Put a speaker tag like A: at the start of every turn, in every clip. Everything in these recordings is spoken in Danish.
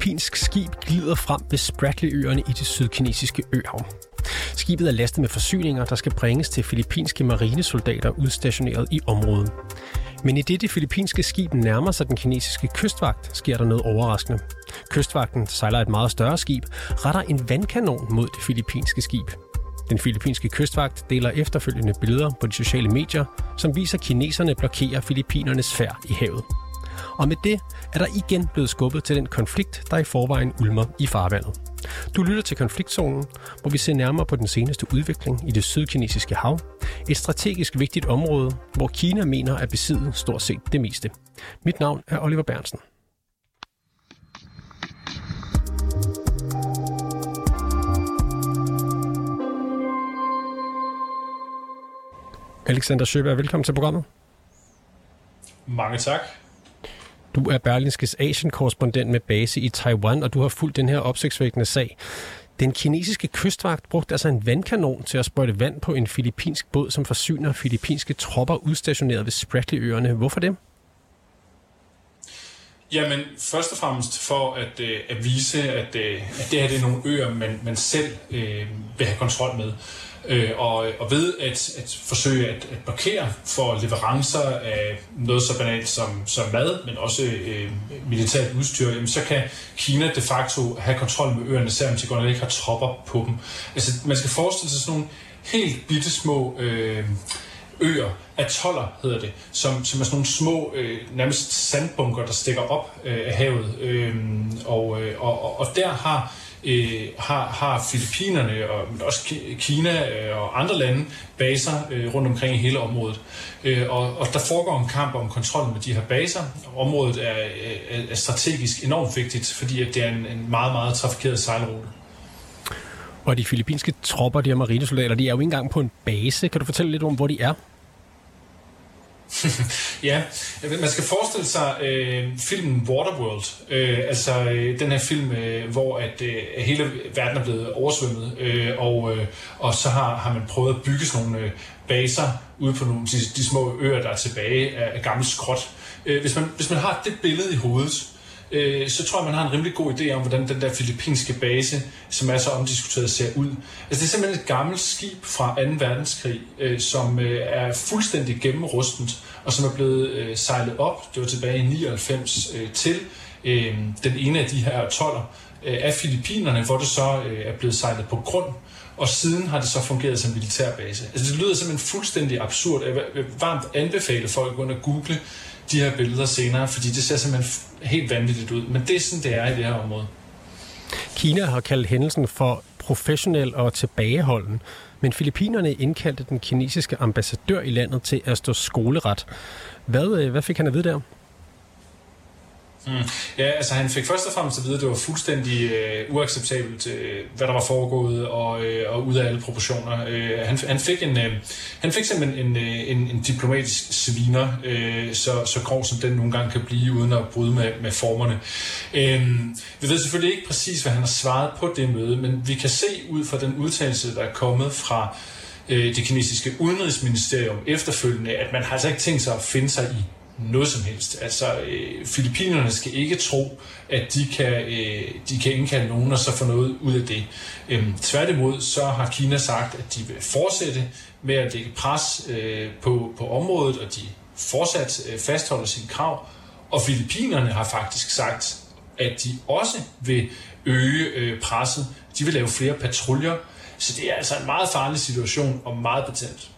A: filippinsk skib glider frem ved Spratly-øerne i det sydkinesiske øhav. Skibet er lastet med forsyninger, der skal bringes til filippinske marinesoldater udstationeret i området. Men i det det filippinske skib nærmer sig den kinesiske kystvagt, sker der noget overraskende. Kystvagten sejler et meget større skib, retter en vandkanon mod det filippinske skib. Den filippinske kystvagt deler efterfølgende billeder på de sociale medier, som viser kineserne blokerer filippinernes færd i havet. Og med det er der igen blevet skubbet til den konflikt, der i forvejen ulmer i farvandet. Du lytter til konfliktzonen, hvor vi ser nærmere på den seneste udvikling i det sydkinesiske hav, et strategisk vigtigt område, hvor Kina mener at besidde stort set det meste. Mit navn er Oliver Bernsen. Alexander Sjøberg, velkommen til programmet.
B: Mange tak.
A: Du er Berlinskes Asien-korrespondent med base i Taiwan, og du har fulgt den her opsigtsvækkende sag. Den kinesiske kystvagt brugte altså en vandkanon til at sprøjte vand på en filippinsk båd, som forsyner filippinske tropper udstationeret ved Spratly-øerne. Hvorfor det?
B: Jamen, først og fremmest for at, øh, at vise, at, øh, at det her det er nogle øer, man, man selv øh, vil have kontrol med. Øh, og, og ved at, at forsøge at, at blokere for leverancer af noget så banalt som, som mad, men også øh, militært udstyr, jamen, så kan Kina de facto have kontrol med øerne, selvom de godt ikke har tropper på dem. Altså, man skal forestille sig sådan nogle helt bitte små øh, øer, atoller hedder det, som, som er sådan nogle små, øh, nærmest sandbunker, der stikker op øh, af havet. Øhm, øh, og, øh, og, og der har øh, har, har Filippinerne og men også Kina øh, og andre lande baser øh, rundt omkring i hele området. Øh, og, og der foregår en kamp om kontrollen med de her baser. Området er, er, er strategisk enormt vigtigt, fordi at det er en, en meget, meget trafikeret sejlrute.
A: Og de filippinske tropper, de her marinesoldater, de er jo ikke engang på en base. Kan du fortælle lidt om, hvor de er?
B: ja, man skal forestille sig øh, filmen Waterworld, øh, altså øh, den her film, øh, hvor at øh, hele verden er blevet oversvømmet, øh, og, øh, og så har, har man prøvet at bygge sådan nogle øh, baser ude på nogle de, de små øer, der er tilbage af, af gammel skrot. Øh, hvis, man, hvis man har det billede i hovedet, øh, så tror jeg, man har en rimelig god idé om, hvordan den der filippinske base, som er så omdiskuteret, ser ud. Altså, det er simpelthen et gammelt skib fra 2. verdenskrig, øh, som øh, er fuldstændig gennemrustent, og som er blevet øh, sejlet op, det var tilbage i 99, øh, til øh, den ene af de her toller øh, af Filippinerne, hvor det så øh, er blevet sejlet på grund, og siden har det så fungeret som militærbase. Altså, det lyder simpelthen fuldstændig absurd. Jeg vil varmt anbefale folk at gå og google de her billeder senere, fordi det ser simpelthen helt vanvittigt ud. Men det er sådan, det er i det her område.
A: Kina har kaldt hændelsen for professionel og tilbageholden, men Filippinerne indkaldte den kinesiske ambassadør i landet til at stå skoleret. Hvad, øh, hvad fik han at vide der?
B: Mm. Ja, altså han fik først og fremmest at vide, at det var fuldstændig øh, uacceptabelt, øh, hvad der var foregået, og, øh, og ud af alle proportioner. Øh, han, han, fik en, øh, han fik simpelthen en, øh, en, en diplomatisk sviner, øh, så, så grov som den nogle gange kan blive, uden at bryde med, med formerne. Øh, vi ved selvfølgelig ikke præcis, hvad han har svaret på det møde, men vi kan se ud fra den udtalelse, der er kommet fra øh, det kinesiske udenrigsministerium efterfølgende, at man har altså ikke tænkt sig at finde sig i noget som helst. Altså, øh, Filippinerne skal ikke tro, at de kan, øh, de kan indkalde nogen og så få noget ud af det. Øhm, tværtimod så har Kina sagt, at de vil fortsætte med at lægge pres øh, på, på området, og de fortsat øh, fastholder sine krav. Og Filippinerne har faktisk sagt, at de også vil øge øh, presset. De vil lave flere patruljer. Så det er altså en meget farlig situation og meget betændt.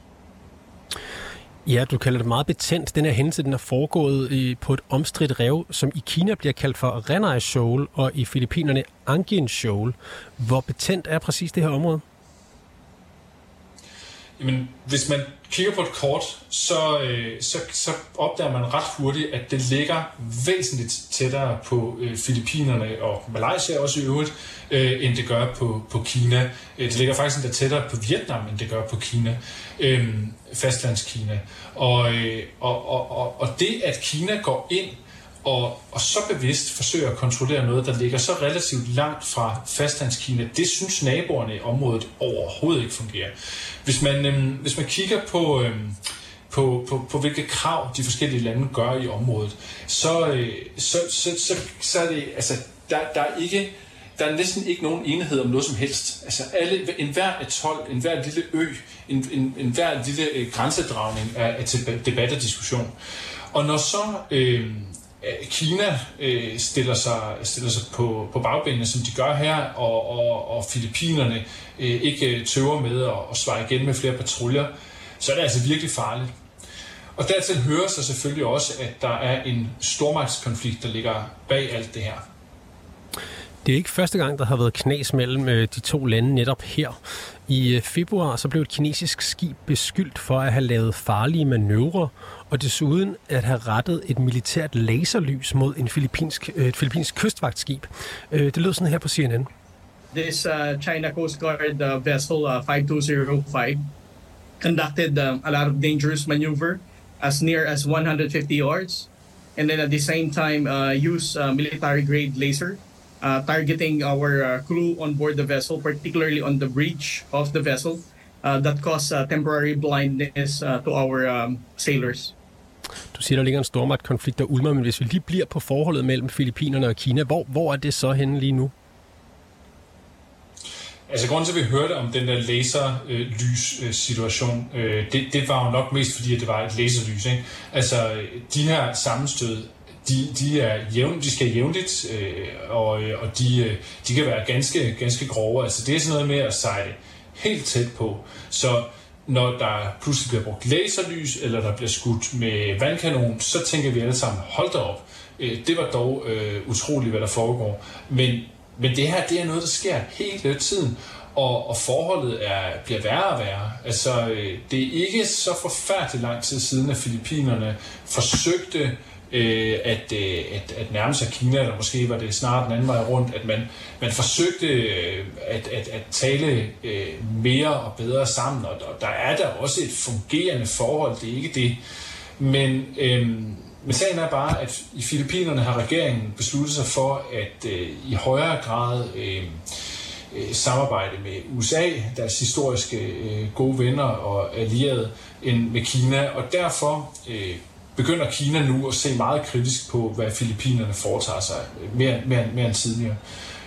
A: Ja, du kalder det meget betændt. Den her hændelse den er foregået i, på et omstridt rev, som i Kina bliver kaldt for Renai Shoal, og i Filippinerne Angin Shoal. Hvor betændt er præcis det her område?
B: Jamen, hvis man kigger på et kort, så, øh, så, så opdager man ret hurtigt, at det ligger væsentligt tættere på øh, Filippinerne og Malaysia også i øvrigt, øh, end det gør på, på Kina. Øh, det ligger faktisk endda tættere på Vietnam, end det gør på Kina, øh, fastlandskina. Og, øh, og, og, og, og det, at Kina går ind og, og så bevidst forsøger at kontrollere noget, der ligger så relativt langt fra fastlandskina, det synes naboerne i området overhovedet ikke fungerer. Hvis man, øhm, hvis man kigger på, øhm, på, på, på hvilke krav de forskellige lande gør i området, så, øh, så, så, så, så er det, altså, der, der er ikke der er næsten ikke nogen enighed om noget som helst. Altså alle, enhver atol, enhver lille ø, en, en, enhver lille øh, grænsedragning er, er til debat og diskussion. Og når så øh, Øh, Kina øh, stiller sig, stiller sig på, på bagbenene, som de gør her, og, og, og Filippinerne øh, ikke øh, tøver med at, at svare igen med flere patruljer, så er det altså virkelig farligt. Og dertil hører sig selvfølgelig også, at der er en stormagtskonflikt, der ligger bag alt det her.
A: Det er ikke første gang, der har været knas mellem øh, de to lande netop her. I øh, februar så blev et kinesisk skib beskyldt for at have lavet farlige manøvrer, og desuden at have rettet et militært laserlys mod en filippinsk, øh, et filippinsk kystvagtskib. Øh, det lød sådan her på CNN.
C: This uh, China Coast Guard uh, vessel uh, 5205 conducted um, a lot of dangerous maneuver as near as 150 yards and then at the same time uh, use uh, military grade laser uh, targeting our uh, crew on board the vessel, particularly on the bridge of the vessel, uh, that caused uh, temporary blindness uh, to our um, sailors.
A: Du siger, der ligger en stormagtkonflikt, der ulmer, men hvis vi lige bliver på forholdet mellem Filippinerne og Kina, hvor, hvor er det så henne lige nu?
B: Altså grunden til, at vi hørte om den der laserlys-situation, øh, det, det var jo nok mest fordi, at det var et laserlys. Ikke? Altså de her sammenstød de, de, er jævn, de skal jævnligt, øh, og, øh, og de, øh, de kan være ganske, ganske grove. Altså det er sådan noget med at sejle helt tæt på. Så når der pludselig bliver brugt laserlys, eller der bliver skudt med vandkanon, så tænker vi alle sammen, hold da op. Øh, det var dog øh, utroligt, hvad der foregår. Men, men det her, det er noget, der sker hele tiden. Og, og forholdet er, bliver værre og værre. Altså, øh, det er ikke så forfærdeligt lang tid siden, at Filippinerne forsøgte øh, at, øh, at, at nærme sig Kina, eller måske var det snart den anden vej rundt, at man, man forsøgte øh, at, at, at tale øh, mere og bedre sammen, og, og der er der også et fungerende forhold, det er ikke det. Men, øh, men sagen er bare, at i Filippinerne har regeringen besluttet sig for at øh, i højere grad øh, øh, samarbejde med USA, deres historiske øh, gode venner og allierede, end med Kina, og derfor øh, begynder Kina nu at se meget kritisk på, hvad Filippinerne foretager sig, øh, mere, mere, mere end tidligere.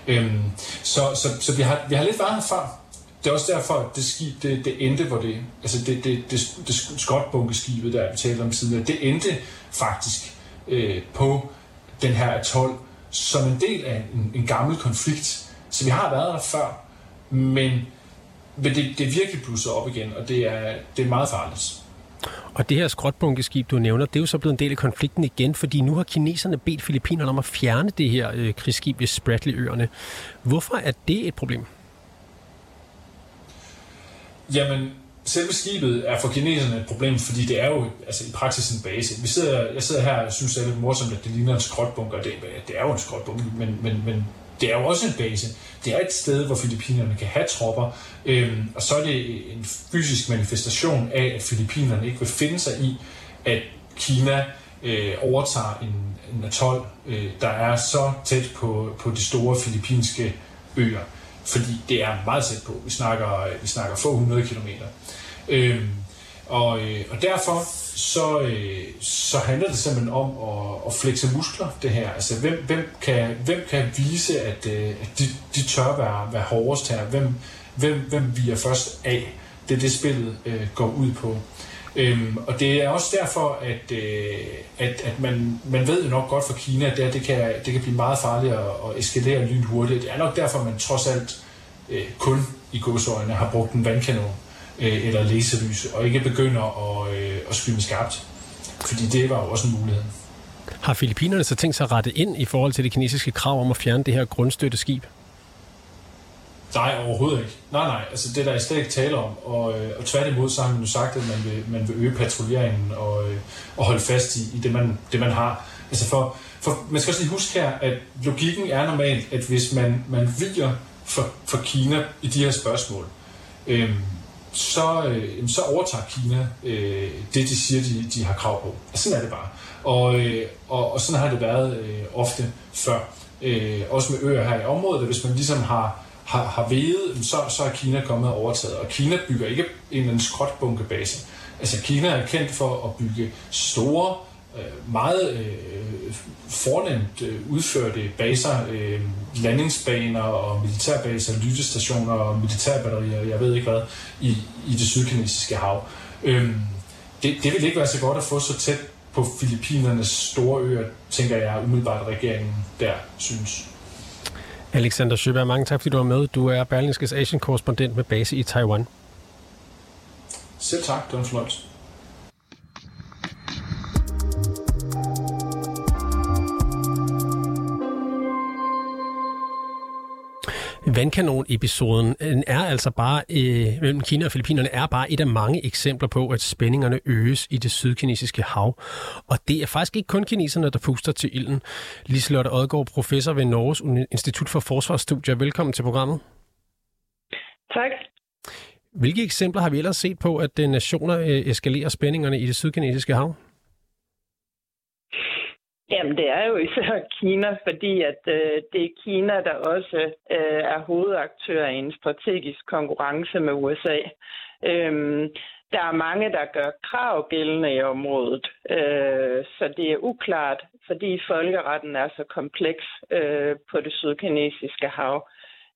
B: Øhm, så så, så vi, har, vi har lidt været her før. Det er også derfor, at det skib, det, det endte, hvor det, altså det, det, det, det skotbunkeskibet, der vi talte om tidligere, det endte faktisk øh, på den her atol som en del af en, en gammel konflikt. Så vi har været der før, men, men det, det er virkelig blusset op igen, og det er, det er meget farligt.
A: Og det her skrotbunkeskib, du nævner, det er jo så blevet en del af konflikten igen, fordi nu har kineserne bedt filippinerne om at fjerne det her øh, krigsskib ved Spratly-øerne. Hvorfor er det et problem?
B: Jamen, selve skibet er for kineserne et problem, fordi det er jo altså, i praksis en base. Vi sidder, jeg sidder her og synes, det er lidt morsomt, at det ligner en skrotbunker. Det, det er jo en skrotbunker, men, men, men det er jo også en base. Det er et sted, hvor Filippinerne kan have tropper, øhm, og så er det en fysisk manifestation af, at Filippinerne ikke vil finde sig i, at Kina øh, overtager en, en atol, øh, der er så tæt på, på de store filippinske øer. Fordi det er meget tæt på. Vi snakker, vi snakker få hundrede kilometer. Øhm, og, øh, og derfor så, øh, så handler det simpelthen om at, at flexe muskler, det her. Altså, hvem, hvem, kan, hvem kan vise, at, øh, at de, de tør være, være hårdest her? Hvem, hvem, hvem vi er først af? Det er det, spillet øh, går ud på. Øhm, og det er også derfor, at, øh, at, at man, man ved jo nok godt for Kina, at det, det, kan, det kan blive meget farligt at, at eskalere lynhurtigt. Det er nok derfor, man trods alt øh, kun i godsøjne har brugt en vandkanon øh, eller laserlys, og ikke begynder at, øh, at skyde skarpt. Fordi det var jo også en mulighed.
A: Har Filippinerne så tænkt sig at rette ind i forhold til det kinesiske krav om at fjerne det her grundstøtte skib?
B: Nej, overhovedet ikke. Nej, nej, altså det der er slet ikke tale om. Og, øh, og tværtimod så har man jo sagt, at man vil, man vil øge patruljeringen og, øh, og holde fast i, i det, man, det, man har. Altså for, for man skal også lige huske her, at logikken er normalt, at hvis man, man viger for, for Kina i de her spørgsmål, øh, så, øh, så overtager Kina øh, det, de siger, de, de har krav på. Og sådan er det bare. Og, øh, og, og sådan har det været øh, ofte før. Øh, også med øer her i området, at hvis man ligesom har, har, har vedet, så, så er Kina kommet og overtaget. Og Kina bygger ikke en eller anden skråtbunkebase. Altså Kina er kendt for at bygge store meget øh, fornemt øh, udførte baser, øh, landingsbaner og militærbaser, lyttestationer og militærbatterier, jeg ved ikke hvad, i, i det sydkinesiske hav. Øh, det, det vil ikke være så godt at få så tæt på Filippinernes store øer, tænker jeg umiddelbart, regeringen der synes.
A: Alexander Sjøberg, mange tak fordi du var med. Du er Berlingskes Asian-korrespondent med base i Taiwan.
B: Selv tak, det var en fornøjelse.
A: Vandkanon-episoden er altså bare, øh, mellem Kina og Filippinerne er bare et af mange eksempler på, at spændingerne øges i det sydkinesiske hav. Og det er faktisk ikke kun kineserne, der puster til ilden. Liselotte Odgaard, professor ved Norges Institut for Forsvarsstudier. Velkommen til programmet.
D: Tak.
A: Hvilke eksempler har vi ellers set på, at nationer øh, eskalerer spændingerne i det sydkinesiske hav?
D: Jamen, det er jo især Kina, fordi at øh, det er Kina, der også øh, er hovedaktør i en strategisk konkurrence med USA. Øhm, der er mange, der gør krav gældende i området, øh, så det er uklart, fordi folkeretten er så kompleks øh, på det sydkinesiske hav.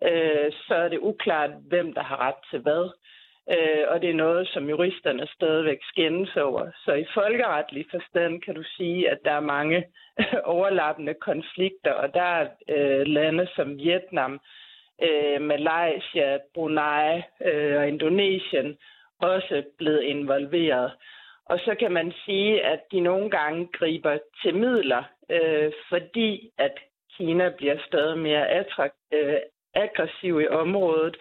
D: Øh, så er det uklart, hvem der har ret til hvad øh, og det er noget, som juristerne stadigvæk skændes over. Så i folkeretlig forstand kan du sige, at der er mange overlappende konflikter, og der er øh, lande som Vietnam, øh, Malaysia, Brunei øh, og Indonesien også blevet involveret. Og så kan man sige, at de nogle gange griber til midler, øh, fordi at Kina bliver stadig mere attrakt, øh, aggressiv i området,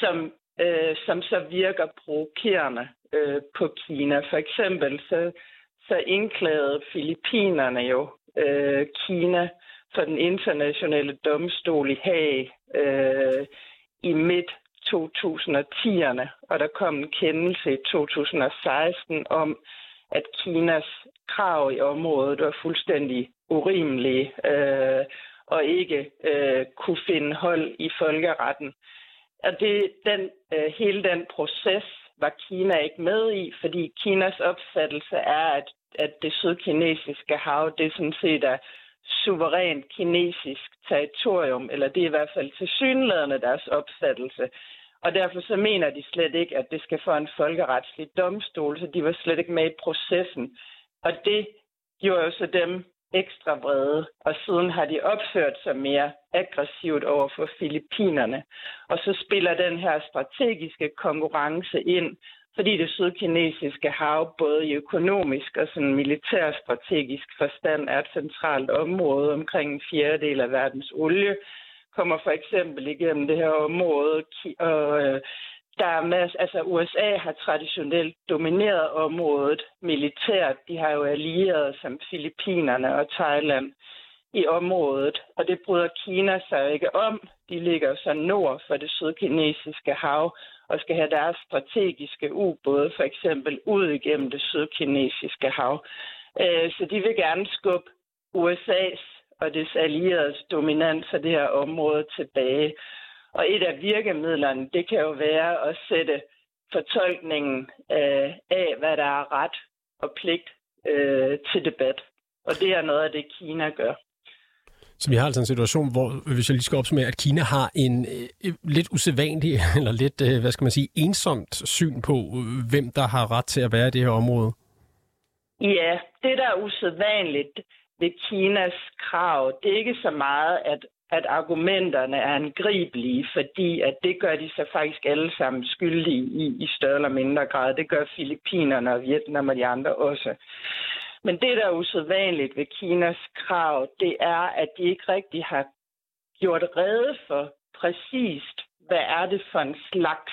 D: som øh, som så virker provokerende øh, på Kina. For eksempel så, så indklagede Filippinerne jo øh, Kina for den internationale domstol i Haag øh, i midt 2010'erne, og der kom en kendelse i 2016 om, at Kinas krav i området var fuldstændig urimelige øh, og ikke øh, kunne finde hold i folkeretten. Og det, den, øh, hele den proces var Kina ikke med i, fordi Kinas opfattelse er, at, at det sydkinesiske hav, det sådan set er suverænt kinesisk territorium, eller det er i hvert fald til synlædende deres opfattelse. Og derfor så mener de slet ikke, at det skal få en folkeretslig domstol, så de var slet ikke med i processen. Og det gjorde jo så dem ekstra vrede, og siden har de opført sig mere aggressivt over for Filippinerne. Og så spiller den her strategiske konkurrence ind, fordi det sydkinesiske hav, både i økonomisk og sådan militærstrategisk forstand, er et centralt område omkring en fjerdedel af verdens olie, kommer for eksempel igennem det her område, og øh, der er masse, altså USA har traditionelt domineret området militært. De har jo allieret som Filippinerne og Thailand i området, og det bryder Kina sig ikke om. De ligger så nord for det sydkinesiske hav og skal have deres strategiske ubåde for eksempel ud igennem det sydkinesiske hav. Øh, så de vil gerne skubbe USA's og dets allieredes dominans af det her område tilbage. Og et af virkemidlerne, det kan jo være at sætte fortolkningen øh, af, hvad der er ret og pligt øh, til debat. Og det er noget af det, Kina gør.
A: Så vi har altså en situation, hvor, hvis jeg lige skal opsummere, at Kina har en øh, lidt usædvanlig, eller lidt, øh, hvad skal man sige, ensomt syn på, øh, hvem der har ret til at være i det her område.
D: Ja, det der er usædvanligt ved Kinas krav, det er ikke så meget, at at argumenterne er angribelige, fordi at det gør de så faktisk alle sammen skyldige i, i større eller mindre grad. Det gør Filippinerne og Vietnam og de andre også. Men det, der er usædvanligt ved Kinas krav, det er, at de ikke rigtig har gjort rede for præcist, hvad er det for en slags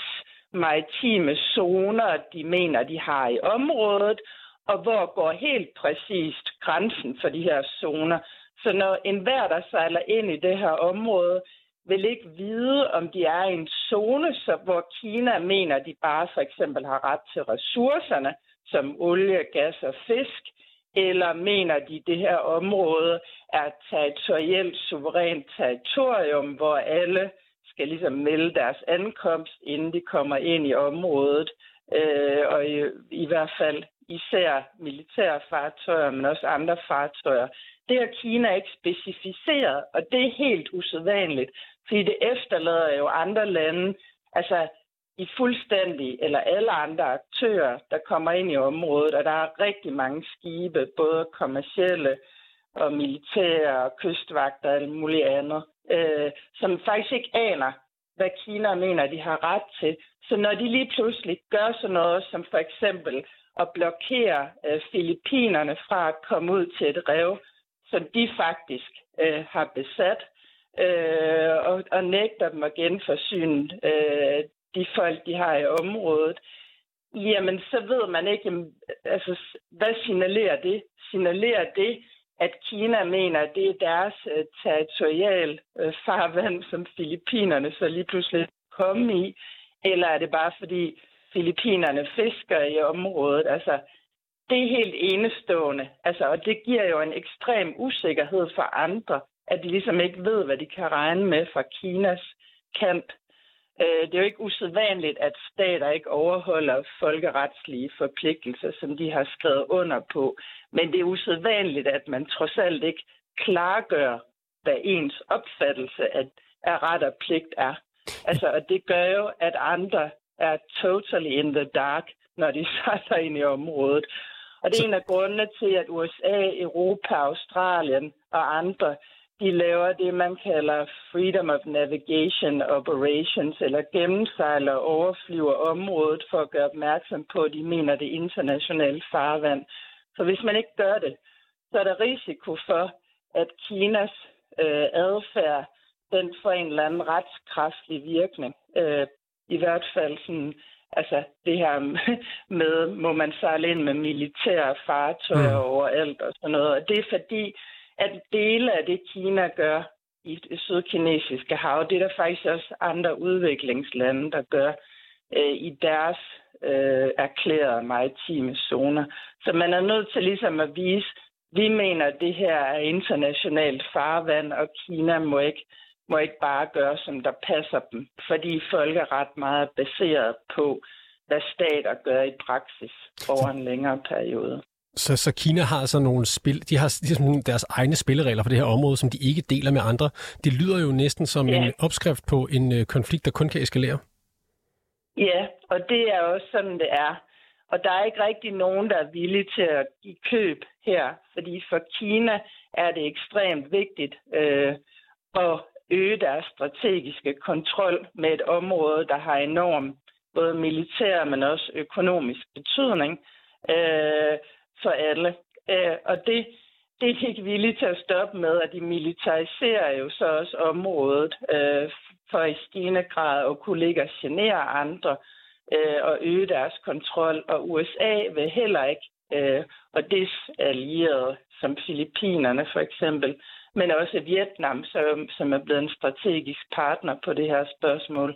D: maritime zoner, de mener, de har i området, og hvor går helt præcist grænsen for de her zoner. Så når enhver, der sejler ind i det her område, vil ikke vide, om de er i en zone, så hvor Kina mener, at de bare for eksempel har ret til ressourcerne, som olie, gas og fisk, eller mener de, at det her område er territorielt suverænt territorium, hvor alle skal ligesom melde deres ankomst, inden de kommer ind i området, øh, og i, i hvert fald især militære fartøjer, men også andre fartøjer. Det har Kina ikke specificeret, og det er helt usædvanligt, fordi det efterlader jo andre lande, altså i fuldstændig, eller alle andre aktører, der kommer ind i området, og der er rigtig mange skibe, både kommercielle og militære og kystvagter og alt muligt andet, øh, som faktisk ikke aner, hvad Kina mener, de har ret til. Så når de lige pludselig gør sådan noget, som for eksempel at blokere øh, Filippinerne fra at komme ud til et rev, som de faktisk øh, har besat, øh, og, og nægter dem at genforsyne øh, de folk, de har i området, jamen så ved man ikke, altså, hvad signalerer det? Signalerer det, at Kina mener, at det er deres øh, territorial øh, farvand, som Filippinerne så lige pludselig kommer i, eller er det bare fordi Filippinerne fisker i området? Altså, det er helt enestående, altså, og det giver jo en ekstrem usikkerhed for andre, at de ligesom ikke ved, hvad de kan regne med fra Kinas kant. Øh, det er jo ikke usædvanligt, at stater ikke overholder folkeretslige forpligtelser, som de har skrevet under på. Men det er usædvanligt, at man trods alt ikke klargør, hvad ens opfattelse af, af ret og pligt er. Altså, og det gør jo, at andre er totally in the dark, når de sejler ind i området. Og det er en af grundene til, at USA, Europa, Australien og andre de laver det, man kalder Freedom of Navigation Operations, eller gennemsejler og overflyver området for at gøre opmærksom på, at de mener det internationale farvand. Så hvis man ikke gør det, så er der risiko for, at Kinas øh, adfærd den får en eller anden retskraftig virkning. Øh, I hvert fald sådan, altså det her med, må man sejle ind med militære fartøjer mm. overalt og sådan noget. Og det er fordi, at dele af det, Kina gør i det sydkinesiske hav, det er der faktisk også andre udviklingslande, der gør øh, i deres øh, erklærede maritime zoner. Så man er nødt til ligesom at vise, vi mener, at det her er internationalt farvand, og Kina må ikke, må ikke bare gøre, som der passer dem, fordi folkeret meget baseret på, hvad stater gør i praksis over en længere periode.
A: Så, så Kina har altså nogle spil, de har ligesom deres egne spilleregler for det her område, som de ikke deler med andre. Det lyder jo næsten som ja. en opskrift på en uh, konflikt, der kun kan eskalere.
D: Ja, og det er også sådan, det er. Og der er ikke rigtig nogen, der er villige til at give køb her, fordi for Kina er det ekstremt vigtigt øh, at øge deres strategiske kontrol med et område, der har enorm både militær, men også økonomisk betydning. Øh, for alle. Øh, og det, det er ikke villige til at stoppe med, at de militariserer jo så også området øh, for i stigende grad at kunne ligge og genere andre øh, og øge deres kontrol. Og USA vil heller ikke, øh, og desallierede som Filippinerne for eksempel, men også Vietnam, som, som er blevet en strategisk partner på det her spørgsmål,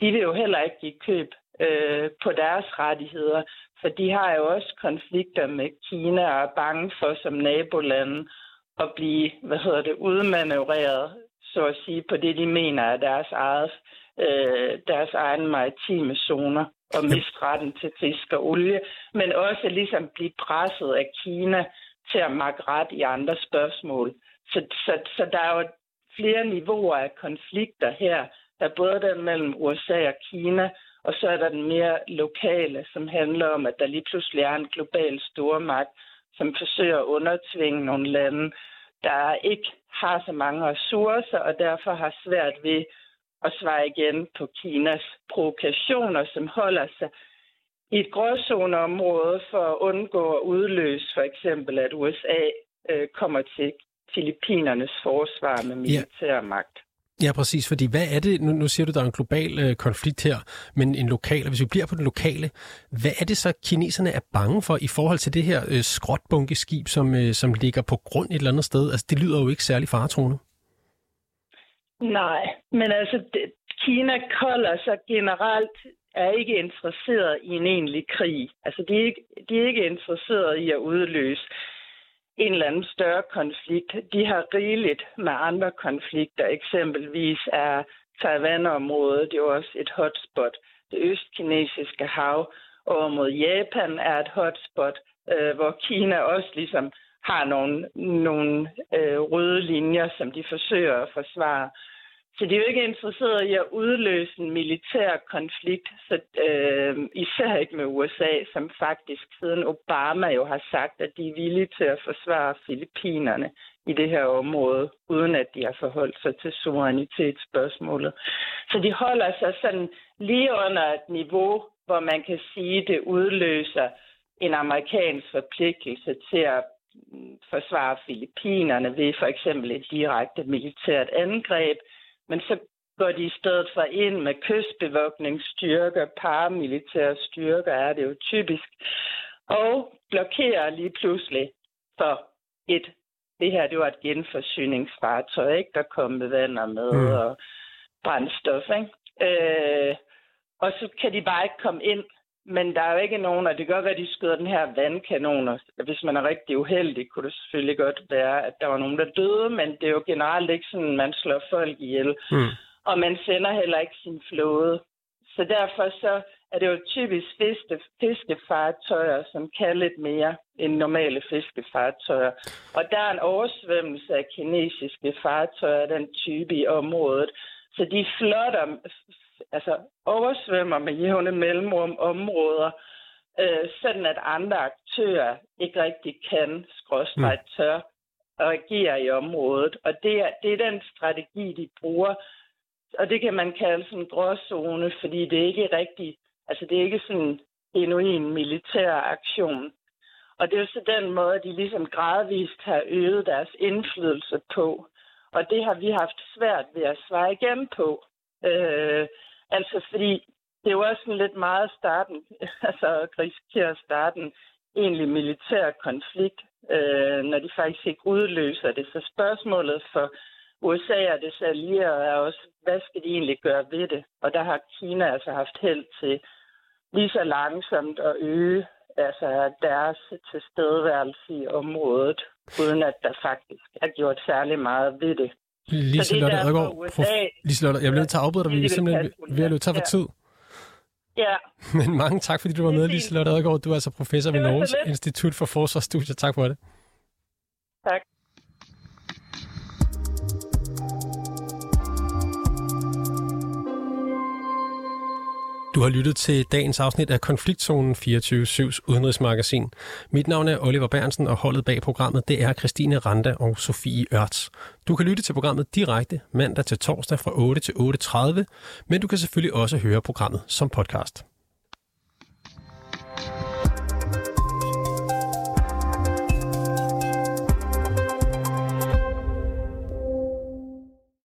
D: de vil jo heller ikke give køb øh, på deres rettigheder, for de har jo også konflikter med Kina og er bange for som nabolande at blive, hvad hedder det, udmanøvreret, så at sige, på det, de mener er deres, eget, øh, deres egen maritime zoner og miste retten til fisk og olie, men også ligesom blive presset af Kina til at magte ret i andre spørgsmål. Så, så, så der er jo flere niveauer af konflikter her, der er både den mellem USA og Kina, og så er der den mere lokale, som handler om, at der lige pludselig er en global stormagt, som forsøger at undertvinge nogle lande, der ikke har så mange ressourcer, og derfor har svært ved at svare igen på Kinas provokationer, som holder sig i et gråzoneområde for at undgå at udløse for eksempel, at USA øh, kommer til Filippinernes forsvar med militær magt.
A: Ja, præcis, fordi hvad er det, nu, nu siger du, der er en global øh, konflikt her, men en lokal, og hvis vi bliver på den lokale, hvad er det så, kineserne er bange for i forhold til det her øh, skråtbunkeskib, som, øh, som ligger på grund et eller andet sted? Altså, det lyder jo ikke særlig faretroende.
D: Nej, men altså, det, Kina kolder sig generelt er ikke interesseret i en egentlig krig. Altså, de er ikke, de er ikke interesseret i at udløse en eller anden større konflikt. De har rigeligt med andre konflikter. Eksempelvis er Taiwan-området jo også et hotspot. Det østkinesiske hav, over mod Japan er et hotspot, øh, hvor Kina også ligesom har nogle, nogle øh, røde linjer, som de forsøger at forsvare. Så de er jo ikke interesseret i at udløse en militær konflikt, så, øh, især ikke med USA, som faktisk siden Obama jo har sagt, at de er villige til at forsvare Filippinerne i det her område, uden at de har forholdt sig til suverænitetsspørgsmålet. Så de holder sig sådan lige under et niveau, hvor man kan sige, at det udløser en amerikansk forpligtelse til at forsvare Filippinerne ved for eksempel et direkte militært angreb, men så går de i stedet for ind med kystbevogtningsstyrker, paramilitære styrker er det jo typisk, og blokerer lige pludselig for et, det her det var et genforsyningsfartøj, ikke? der kom med vand og med mm. og brændstof. Ikke? Øh, og så kan de bare ikke komme ind men der er jo ikke nogen, og det kan godt være, at de skyder den her vandkanon, og hvis man er rigtig uheldig, kunne det selvfølgelig godt være, at der var nogen, der døde, men det er jo generelt ikke sådan, man slår folk ihjel. Mm. Og man sender heller ikke sin flåde. Så derfor så er det jo typisk fiske, fiskefartøjer, som kan lidt mere end normale fiskefartøjer. Og der er en oversvømmelse af kinesiske fartøjer af den type i området. Så de flotter, altså oversvømmer med jævne mellemrum områder, øh, sådan at andre aktører ikke rigtig kan, skråstrejt mm. tør, at agere i området. Og det er, det er den strategi, de bruger. Og det kan man kalde sådan en gråzone, fordi det er ikke rigtig, altså det er ikke sådan en en militær aktion. Og det er jo så den måde, de ligesom gradvist har øget deres indflydelse på. Og det har vi haft svært ved at svare igen på. Øh, Altså, fordi det er jo også sådan lidt meget starten, altså at risikere at starte en egentlig militær konflikt, øh, når de faktisk ikke udløser det. Så spørgsmålet for USA og det allierede er også, hvad skal de egentlig gøre ved det? Og der har Kina altså haft held til lige så langsomt at øge altså deres tilstedeværelse i området, uden at der faktisk er gjort særlig meget ved det.
A: Lise Lotte Ødegaard, prof... Lise Lotte, jeg bliver nødt til at afbryde dig, vi er simpelthen ved at løbe tør for tid.
D: Ja.
A: Men mange tak, fordi du var med, Lise Lotte Ødegaard. Du er altså professor ved Norges Institut for Forsvarsstudier. Tak for det.
D: Tak.
A: Du har lyttet til dagens afsnit af Konfliktzonen 24-7's udenrigsmagasin. Mit navn er Oliver Bernsen, og holdet bag programmet det er Christine Randa og Sofie Ørts. Du kan lytte til programmet direkte mandag til torsdag fra 8 til 8.30, men du kan selvfølgelig også høre programmet som podcast.